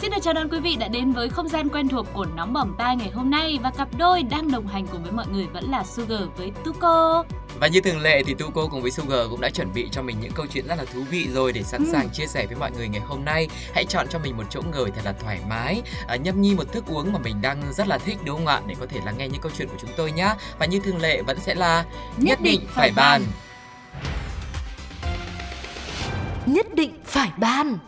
Xin được chào đón quý vị đã đến với không gian quen thuộc của Nóng Bỏng Tai ngày hôm nay và cặp đôi đang đồng hành cùng với mọi người vẫn là Sugar với Tuko. Và như thường lệ thì Tuko cùng với Sugar cũng đã chuẩn bị cho mình những câu chuyện rất là thú vị rồi để sẵn Ừ. sàng chia sẻ với mọi người ngày hôm nay. Hãy chọn cho mình một chỗ ngồi thật là thoải mái, à, nhâm nhi một thức uống mà mình đang rất là thích đúng không ạ? Để có thể lắng nghe những câu chuyện của chúng tôi nhá. Và như thường lệ vẫn sẽ là nhất định phải bàn. Nhất định phải ban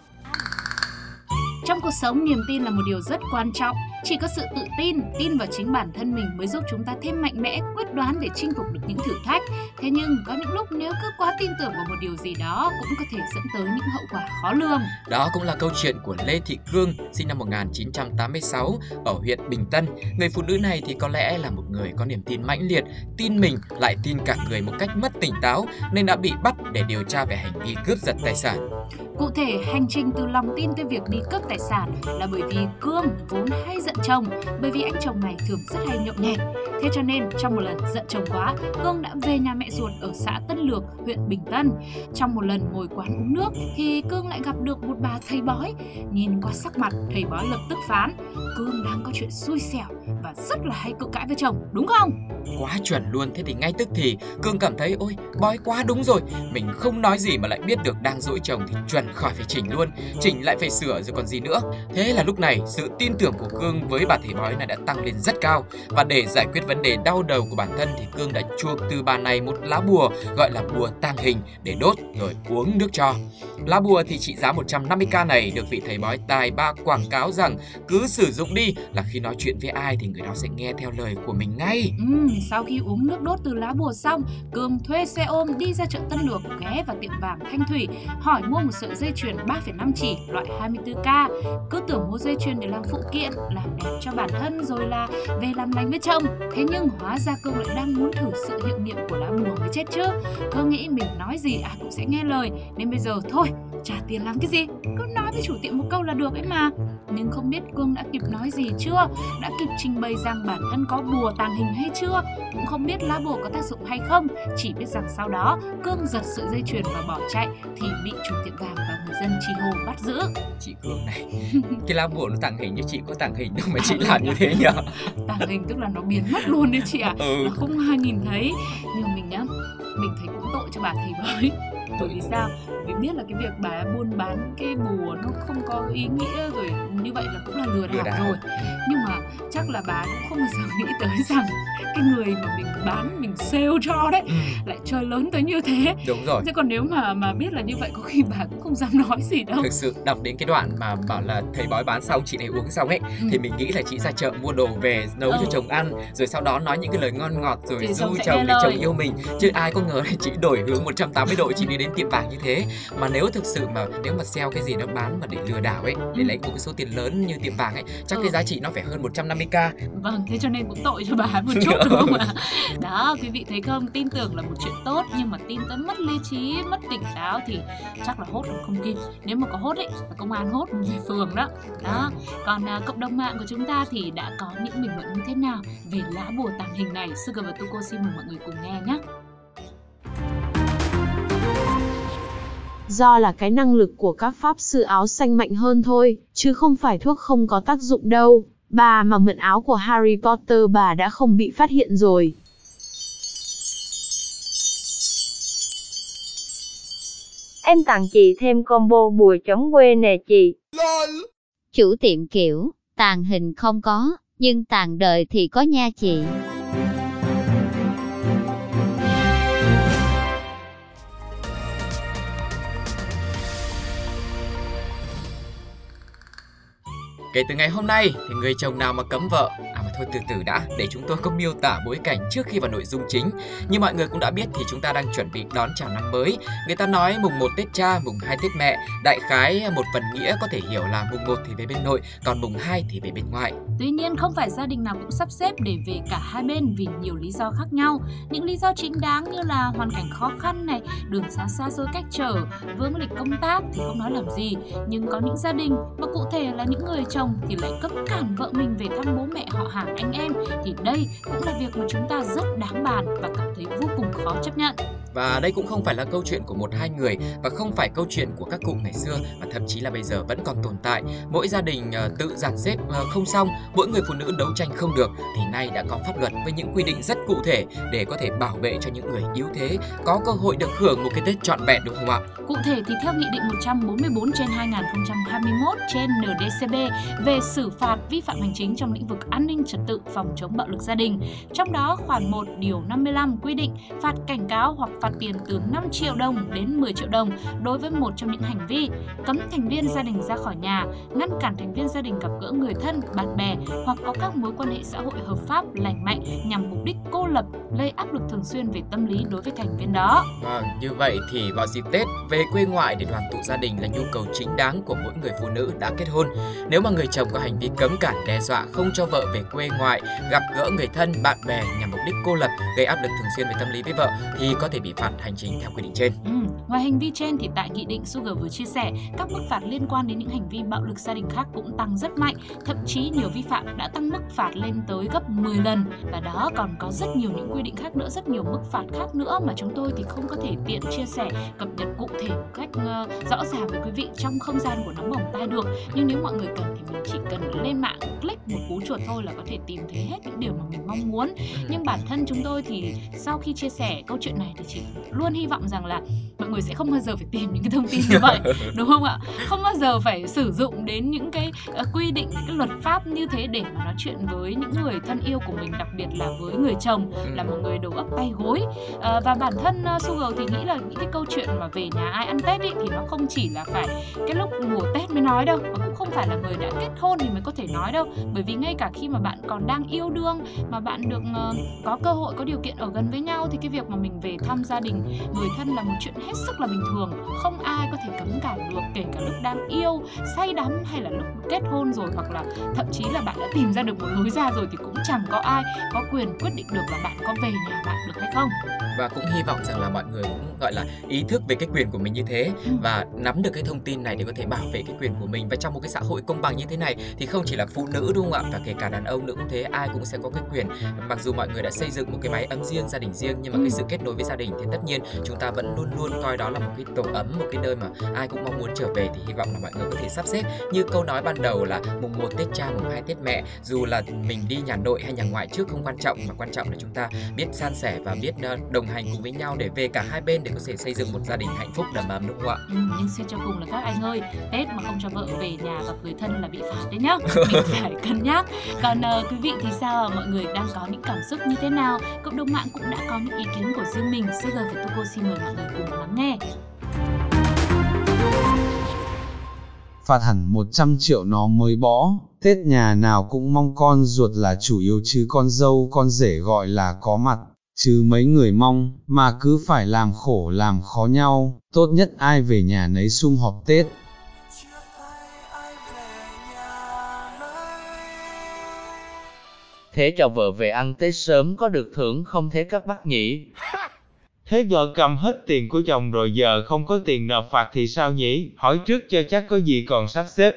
Trong cuộc sống, niềm tin là một điều rất quan trọng. Chỉ có sự tự tin, tin vào chính bản thân mình mới giúp chúng ta thêm mạnh mẽ, quyết đoán để chinh phục được những thử thách. Thế nhưng có những lúc nếu cứ quá tin tưởng vào một điều gì đó cũng có thể dẫn tới những hậu quả khó lường. Đó cũng là câu chuyện của Lê Thị Cương, sinh năm 1986 ở huyện Bình Tân. Người phụ nữ này thì có lẽ là một người có niềm tin mãnh liệt, tin mình lại tin cả người một cách mất tỉnh táo nên đã bị bắt để điều tra về hành vi cướp giật tài sản. Cụ thể, hành trình từ lòng tin tới việc đi cướp tài sản là bởi vì Cương vốn hay giận chồng, bởi vì anh chồng này thường rất hay nhậu nhẹt. Thế cho nên, trong một lần giận chồng quá, Cương đã về nhà mẹ ruột ở xã Tân Lược, huyện Bình Tân. Trong một lần ngồi quán uống nước, thì Cương lại gặp được một bà thầy bói. Nhìn qua sắc mặt, thầy bói lập tức phán, Cương đang có chuyện xui xẻo và rất là hay cự cãi với chồng, đúng không? Quá chuẩn luôn, thế thì ngay tức thì Cương cảm thấy ôi bói quá đúng rồi Mình không nói gì mà lại biết được đang dỗi chồng thì chuẩn khỏi phải chỉnh luôn Chỉnh lại phải sửa rồi còn gì nữa. Thế là lúc này sự tin tưởng của Cương với bà thầy bói này đã tăng lên rất cao. Và để giải quyết vấn đề đau đầu của bản thân thì Cương đã chuộc từ bà này một lá bùa gọi là bùa tang hình để đốt rồi uống nước cho. Lá bùa thì trị giá 150k này được vị thầy bói tài ba quảng cáo rằng cứ sử dụng đi là khi nói chuyện với ai thì người đó sẽ nghe theo lời của mình ngay. Ừ, sau khi uống nước đốt từ lá bùa xong, Cương thuê xe ôm đi ra chợ Tân Lược ghé vào tiệm vàng Thanh Thủy hỏi mua một sợi dây chuyền 3,5 chỉ loại 24K. Cứ tưởng mua dây chuyền để làm phụ kiện, làm đẹp cho bản thân rồi là về làm lành với chồng. Thế nhưng hóa ra Cương lại đang muốn thử sự hiệu nghiệm của lá bùa mới chết chứ. Cương nghĩ mình nói gì ai cũng sẽ nghe lời nên bây giờ thôi trả tiền làm cái gì cứ nói với chủ tiệm một câu là được ấy mà. Nhưng không biết cương đã kịp nói gì chưa? Đã kịp trình bày rằng bản thân có bùa tàng hình hay chưa? Cũng không biết lá bùa có tác dụng hay không. Chỉ biết rằng sau đó cương giật sợi dây chuyền và bỏ chạy thì bị chủ tiệm vàng và người dân chi hô bắt giữ. Chị Cương này cái lá bùa nó tàng hình như chị có tàng hình đâu mà chị làm như thế nhỉ? Tàng hình tức là nó biến mất luôn đấy chị ạ. Ừ. là không ai nhìn thấy. Nhưng mình nhá mình thấy cũng tội cho bà thầy bói. Bởi vì sao vì biết là cái việc bà buôn bán cái bùa nó không có ý nghĩa rồi như vậy là cũng là lừa đảo đảo. rồi. Nhưng mà chắc là bà cũng không bao giờ nghĩ tới rằng cái người mà mình bán mình sale cho đấy Ừ, lại chơi lớn tới như thế. Đúng rồi. Chứ còn nếu mà mà biết là như vậy có khi bà cũng không dám nói gì đâu. Thực sự đọc đến cái đoạn mà bảo là thầy bói bán xong chị này uống xong ấy Ừ. thì mình nghĩ là chị ra chợ mua đồ về nấu Ừ. cho chồng ăn rồi sau đó nói những cái lời ngon ngọt rồi Thì du chồng để chồng yêu mình. Chứ ai có ngờ là chị đổi hướng 180 độ chị đi đến tiệm vàng như thế mà nếu thực sự mà nếu mà sale cái gì đó bán mà để lừa đảo ấy để Ừ. lấy một cái số tiền lớn như tiệm vàng ấy chắc Ừ. cái giá trị nó phải hơn 150k Vâng, thế cho nên cũng tội cho bà ấy một chút đúng không ạ? Đó, quý vị thấy không? Tin tưởng là một chuyện tốt nhưng mà tin tới mất lý trí, mất tỉnh táo thì chắc là hốt không kịp. Nếu mà có hốt ấy, là công an hốt về phường đó. Đó, còn à, cộng đồng mạng của chúng ta thì đã có những bình luận như thế nào về lá bùa tàng hình này? Sugar và Tuko xin mời mọi người cùng nghe nhé. Do là cái năng lực của các pháp sư áo xanh mạnh hơn thôi, chứ không phải thuốc không có tác dụng đâu. Bà mà mượn áo của Harry Potter bà đã không bị phát hiện rồi. Em tặng chị thêm combo bùa chống quê nè chị. Chủ tiệm kiểu, tàn hình không có, nhưng tàn đời thì có nha chị. Kể từ ngày hôm nay thì người chồng nào mà cấm vợ, à thôi từ từ đã, để chúng tôi có miêu tả bối cảnh trước khi vào nội dung chính. Như mọi người cũng đã biết thì chúng ta đang chuẩn bị đón chào năm mới. Người ta nói mùng 1 Tết cha, mùng 2 Tết mẹ. Đại khái một phần nghĩa có thể hiểu là mùng 1 thì về bên nội, còn mùng 2 thì về bên ngoại. Tuy nhiên không phải gia đình nào cũng sắp xếp để về cả hai bên vì nhiều lý do khác nhau. Những lý do chính đáng như là hoàn cảnh khó khăn này, đường xa xa xôi cách trở, vướng lịch công tác thì không nói làm gì. Nhưng có những gia đình mà cụ thể là những người chồng thì lại cấm cản vợ mình về thăm bố mẹ họ hàng anh em. Thì đây cũng là việc mà chúng ta rất đáng bàn và cảm thấy vô cùng khó chấp nhận. Và đây cũng không phải là câu chuyện của một hai người và không phải câu chuyện của các cụ ngày xưa mà thậm chí là bây giờ vẫn còn tồn tại. Mỗi gia đình uh, tự dàn xếp uh, không xong, mỗi người phụ nữ đấu tranh không được thì nay đã có pháp luật với những quy định rất cụ thể để có thể bảo vệ cho những người yếu thế có cơ hội được hưởng một cái Tết trọn vẹn đúng không ạ? Cụ thể thì theo Nghị định 144 trên 2021 trên NDCB về xử phạt vi phạm hành chính trong lĩnh vực an ninh trật tự phòng chống bạo lực gia đình. Trong đó khoản 1 điều 55 quy định phạt cảnh cáo hoặc phạt tiền từ 5 triệu đồng đến 10 triệu đồng đối với một trong những hành vi cấm thành viên gia đình ra khỏi nhà, ngăn cản thành viên gia đình gặp gỡ người thân, bạn bè hoặc có các mối quan hệ xã hội hợp pháp lành mạnh nhằm mục đích cô lập, gây áp lực thường xuyên về tâm lý đối với thành viên đó. À, như vậy thì vào dịp Tết về quê ngoại để đoàn tụ gia đình là nhu cầu chính đáng của mỗi người phụ nữ đã kết hôn. Nếu mà người chồng có hành vi cấm cản đe dọa không cho vợ về quê ngoại, gặp gỡ người thân, bạn bè nhằm mục đích cô lập, gây áp lực thường xuyên về tâm lý với vợ thì có thể bị phạt hành chính theo quy định trên. Ừ, ngoài hành vi trên thì tại nghị định Sugar vừa chia sẻ, các mức phạt liên quan đến những hành vi bạo lực gia đình khác cũng tăng rất mạnh, thậm chí nhiều vi phạm đã tăng mức phạt lên tới gấp 10 lần và đó còn có rất nhiều những quy định khác nữa, rất nhiều mức phạt khác nữa mà chúng tôi thì không có thể tiện chia sẻ cập nhật cụ thể một cách uh, rõ ràng với quý vị trong không gian của nóng bỏng tai được. Nhưng nếu mọi người cần thì mình chỉ cần lên mạng click một cú chuột thôi là có thể tìm thấy hết những điều mà mình mong muốn. Nhưng bản thân chúng tôi thì sau khi chia sẻ câu chuyện này thì chỉ luôn hy vọng rằng là mọi người sẽ không bao giờ phải tìm những cái thông tin như vậy đúng không ạ? Không bao giờ phải sử dụng đến những cái uh, quy định những cái luật pháp như thế để mà nói chuyện với những người thân yêu của mình đặc biệt là với người chồng là một người đầu óc tay gối. Uh, và bản thân uh, Sugar thì nghĩ là những cái câu chuyện mà về nhà ai ăn Tết ấy, thì nó không chỉ là phải cái lúc mùa Tết mới nói đâu mà cũng không phải là người đã kết hôn thì mới có thể nói đâu. Bởi vì ngay cả khi mà bạn còn đang yêu đương mà bạn được uh, có cơ hội có điều kiện ở gần với nhau thì cái việc mà mình về thăm gia đình người thân là một chuyện hết sức là bình thường. Không ai có thể cấm cản được kể cả lúc đang yêu say đắm hay là lúc kết hôn rồi hoặc là thậm chí là bạn đã tìm ra được một lối ra rồi thì cũng chẳng có ai có quyền quyết định được là bạn có về nhà bạn được hay không. Và cũng hy vọng rằng là mọi người cũng gọi là ý thức về cái quyền của mình như thế Ừ. và nắm được cái thông tin này để có thể bảo vệ cái quyền của mình. Và trong một cái xã hội công bằng như thế này thì không chỉ là phụ nữ đúng không ạ? Và kể cả đàn ông nữa cũng thế ai cũng sẽ có cái quyền. Mặc dù mọi người đã xây dựng một cái mái ấm riêng gia đình riêng nhưng mà Ừ. cái sự kết nối với gia đình thì tất nhiên chúng ta vẫn luôn luôn coi đó là một cái tổ ấm một cái nơi mà ai cũng mong muốn trở về thì hy vọng là mọi người có thể sắp xếp. Như câu nói ban đầu là mùng 1 Tết cha mùng 2 Tết mẹ dù là mình đi nhà nội hay nhà ngoại trước không quan trọng mà quan trọng là chúng ta biết san sẻ và biết ờ, đồng hành cùng với nhau để về cả hai bên để có thể xây dựng một gia đình hạnh phúc đầm ấm đúng không ạ? Ừ, nhưng suy cho cùng là các anh ơi Tết mà không cho vợ về nhà gặp người thân là bị phạt đấy nhá. Mình phải cân nhắc. Còn uh, quý vị thì sao mọi người đang có những cảm xúc như thế nào? Cộng đồng mạng cũng đã có những ý kiến của riêng mình Sugar và Cô xin mời mọi người cùng lắng nghe. Phạt hẳn 100 triệu nó mới bỏ, Tết nhà nào cũng mong con ruột là chủ yếu chứ con dâu con rể gọi là có mặt, chứ mấy người mong, mà cứ phải làm khổ làm khó nhau, tốt nhất ai về nhà nấy sum họp Tết. Thế cho vợ về ăn Tết sớm có được thưởng không thế các bác nhỉ? Thế vợ cầm hết tiền của chồng rồi giờ không có tiền nộp phạt thì sao nhỉ? Hỏi trước cho chắc có gì còn sắp xếp.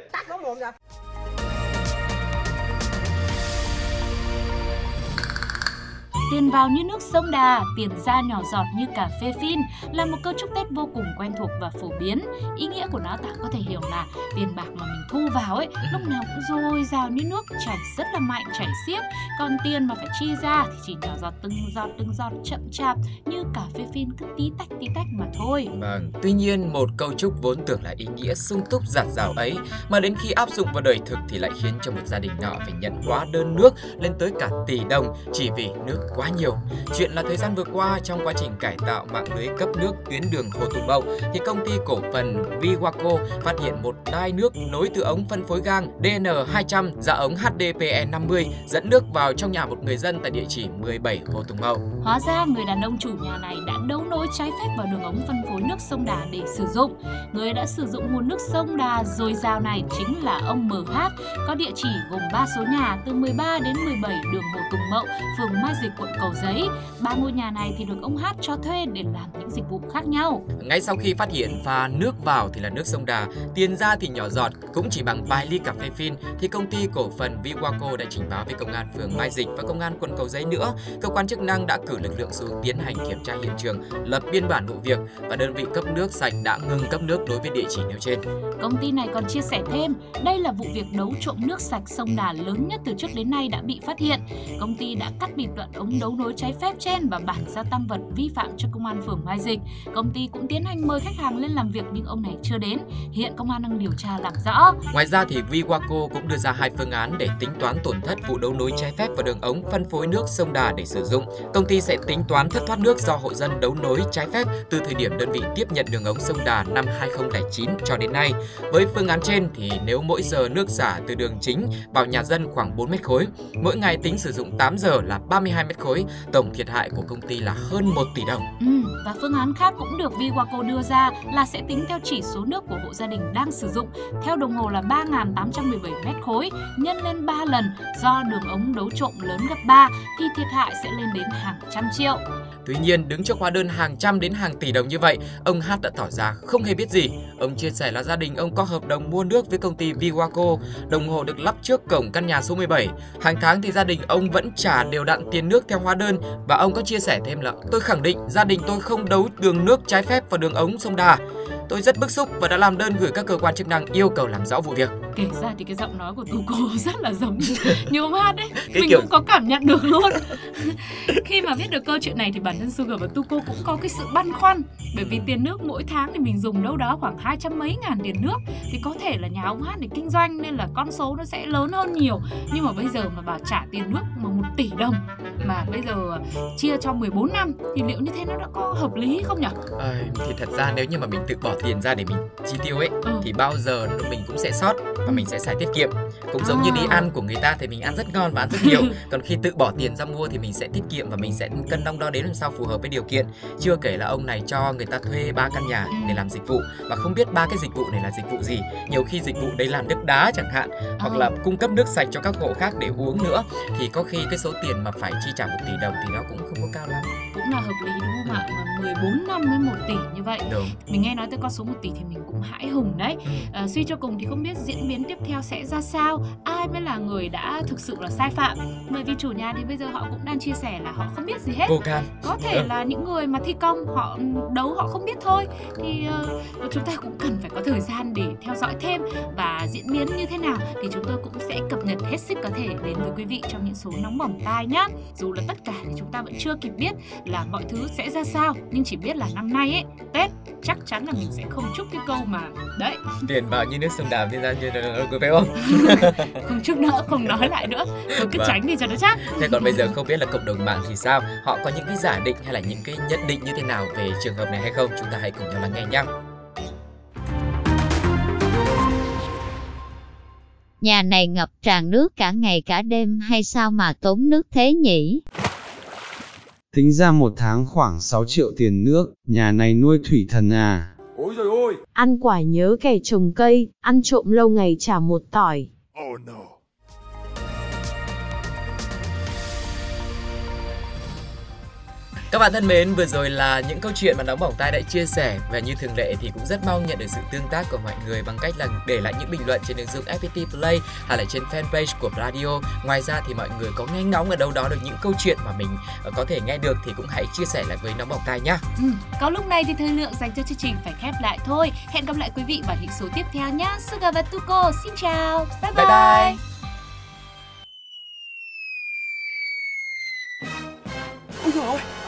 Tiền vào như nước sông Đà, tiền ra nhỏ giọt như cà phê phin là một câu chúc Tết vô cùng quen thuộc và phổ biến. Ý nghĩa của nó ta có thể hiểu là tiền bạc mà mình thu vào ấy lúc nào cũng dồi dào như nước chảy rất là mạnh chảy xiết, còn tiền mà phải chi ra thì chỉ nhỏ giọt từng giọt từng giọt chậm chạp như cà phê phin cứ tí tách tí tách mà thôi. Vâng, tuy nhiên một câu chúc vốn tưởng là ý nghĩa sung túc giạt rào ấy mà đến khi áp dụng vào đời thực thì lại khiến cho một gia đình nọ phải nhận hóa đơn nước lên tới cả tỷ đồng chỉ vì nước quá nhiều. Chuyện là thời gian vừa qua trong quá trình cải tạo mạng lưới cấp nước tuyến đường Hồ Tùng Mậu thì công ty cổ phần Viwaco phát hiện một đai nước nối từ ống phân phối gang DN200 ra ống HDPE50 dẫn nước vào trong nhà một người dân tại địa chỉ 17 Hồ Tùng Mậu. Hóa ra người đàn ông chủ nhà này đã đấu nối trái phép vào đường ống phân phối nước sông Đà để sử dụng. Người đã sử dụng nguồn nước sông Đà dồi dào này chính là ông MH, có địa chỉ gồm 3 số nhà từ 13 đến 17 đường Hồ Tùng Mậu, phường Mai Dịch, quận Cầu Giấy. Ba ngôi nhà này thì được ông H cho thuê để làm những dịch vụ khác nhau. Ngay sau khi phát hiện pha nước vào thì là nước sông Đà, tiền ra thì nhỏ giọt, cũng chỉ bằng vài ly cà phê phin thì công ty cổ phần Viwaco đã trình báo với công an phường Mai Dịch và công an quận Cầu Giấy nữa. Cơ quan chức năng đã cử lực lượng xuống tiến hành kiểm tra hiện trường, lập biên bản vụ việc và đơn vị cấp nước sạch đã ngừng cấp nước đối với địa chỉ nêu trên. Công ty này còn chia sẻ thêm, đây là vụ việc đấu trộm nước sạch sông Đà lớn nhất từ trước đến nay đã bị phát hiện. Công ty đã cắt bịt đoạn ống đấu nối trái phép trên và bản ra tăng vật vi phạm cho công an phường Mai Dịch. Công ty cũng tiến hành mời khách hàng lên làm việc nhưng ông này chưa đến. Hiện công an đang điều tra làm rõ. Ngoài ra thì Viwaco cũng đưa ra hai phương án để tính toán tổn thất vụ đấu nối trái phép vào đường ống phân phối nước sông Đà để sử dụng. Công ty sẽ tính toán thất thoát nước do hộ dân đấu nối trái phép từ thời điểm đơn vị tiếp nhận đường ống sông Đà năm 2009 cho đến nay. Với phương án trên thì nếu mỗi giờ nước xả từ đường chính vào nhà dân khoảng 4 mét khối, mỗi ngày tính sử dụng 8 giờ là 32 mét khối, tổng thiệt hại của công ty là hơn 1 tỷ đồng. Ừ, và phương án khác cũng được Viwaco đưa ra là sẽ tính theo chỉ số nước của hộ gia đình đang sử dụng theo đồng hồ là 3.817 mét khối nhân lên 3 lần do đường ống đấu trộm lớn gấp 3 thì thiệt hại sẽ lên đến hàng trăm triệu. Tuy nhiên, đứng trước hóa đơn hàng trăm đến hàng tỷ đồng như vậy, ông Hát đã tỏ ra không hề biết gì. Ông chia sẻ là gia đình ông có hợp đồng mua nước với công ty Viwaco, đồng hồ được lắp trước cổng căn nhà số 17. Hàng tháng thì gia đình ông vẫn trả đều đặn tiền nước theo hóa đơn và ông có chia sẻ thêm là tôi khẳng định gia đình tôi không đấu đường nước trái phép vào đường ống sông Đà. Tôi rất bức xúc và đã làm đơn gửi các cơ quan chức năng yêu cầu làm rõ vụ việc. Kể ra thì cái giọng nói của Tu cô rất là giống như ông Hát đấy. Cái Mình kiểu- cũng có cảm nhận được luôn. Khi mà biết được câu chuyện này thì bản thân Sugar và Tu cô cũng có cái sự băn khoăn bởi vì tiền nước mỗi tháng thì mình dùng đâu đó khoảng hai trăm mấy ngàn tiền nước thì có thể là nhà ông Hát để kinh doanh nên là con số nó sẽ lớn hơn nhiều nhưng mà bây giờ mà bảo trả tiền nước mà một tỷ đồng mà bây giờ chia cho 14 năm thì liệu như thế nó đã có hợp lý không nhỉ? Ờ, thì thật ra nếu như mà mình tự bỏ tiền ra để mình chi tiêu ấy Ừ. thì bao giờ mình cũng sẽ sót và mình sẽ xài tiết kiệm cũng giống như đi À. ăn của người ta thì mình ăn rất ngon và ăn rất nhiều còn khi tự bỏ tiền ra mua thì mình sẽ tiết kiệm và mình sẽ cân đong đo đến làm sao phù hợp với điều kiện chưa kể là ông này cho người ta thuê ba căn nhà để làm dịch vụ và không biết ba cái dịch vụ này là dịch vụ gì nhiều khi dịch vụ đấy là nước đá chẳng hạn hoặc Ờ. là cung cấp nước sạch cho các hộ khác để uống nữa thì có khi cái số tiền mà phải chi trả một tỷ đồng thì nó cũng không có cao lắm. Cũng là hợp lý đúng không ạ? Mà 14 năm với 1 tỷ như vậy. Đúng. Mình nghe nói tới con số 1 tỷ thì mình cũng hãi hùng đấy. À, suy cho cùng thì không biết diễn biến tiếp theo sẽ ra sao. Ai mới là người đã thực sự là sai phạm? Bởi vì chủ nhà thì bây giờ họ cũng đang chia sẻ là họ không biết gì hết. Vô can. Có thể là những người mà thi công họ đấu họ không biết thôi. Thì uh, chúng ta cũng cần phải có thời gian để theo dõi thêm. Và diễn biến như thế nào thì chúng tôi cũng sẽ cập nhật hết sức có thể đến với quý vị trong những số nóng bỏng tai nhé dù là tất cả thì chúng ta vẫn chưa kịp biết là mọi thứ sẽ ra sao nhưng chỉ biết là năm nay ấy tết chắc chắn là mình sẽ không chúc cái câu mà đấy tiền vào như nước sông đà nên ra như có phải không không chúc nữa không nói lại nữa thôi cứ Vâng. tránh đi cho nó chắc Thế còn bây giờ không biết là cộng đồng mạng thì sao? Họ có những cái giả định hay là những cái nhận định như thế nào về trường hợp này hay không? Chúng ta hãy cùng nhau lắng nghe nhé. Nhà này ngập tràn nước cả ngày cả đêm hay sao mà tốn nước thế nhỉ? Tính ra một tháng khoảng 6 triệu tiền nước, nhà này nuôi thủy thần à. Ăn quả nhớ kẻ trồng cây, ăn trộm lâu ngày trả một tỏi. Các bạn thân mến, vừa rồi là những câu chuyện mà nóng bỏng tai đã chia sẻ và như thường lệ thì cũng rất mong nhận được sự tương tác của mọi người bằng cách là để lại những bình luận trên ứng dụng FPT Play hay là trên fanpage của Radio. Ngoài ra thì mọi người có nghe ngóng ở đâu đó được những câu chuyện mà mình ờ, có thể nghe được thì cũng hãy chia sẻ lại với nóng bỏng tai nhá. Ừ, có lúc này thì thời lượng dành cho chương trình phải khép lại thôi. Hẹn gặp lại quý vị vào những số tiếp theo nhé. Sugar và Tuko, xin chào. Bye bye. Bye bye. Ôi dồi ôi,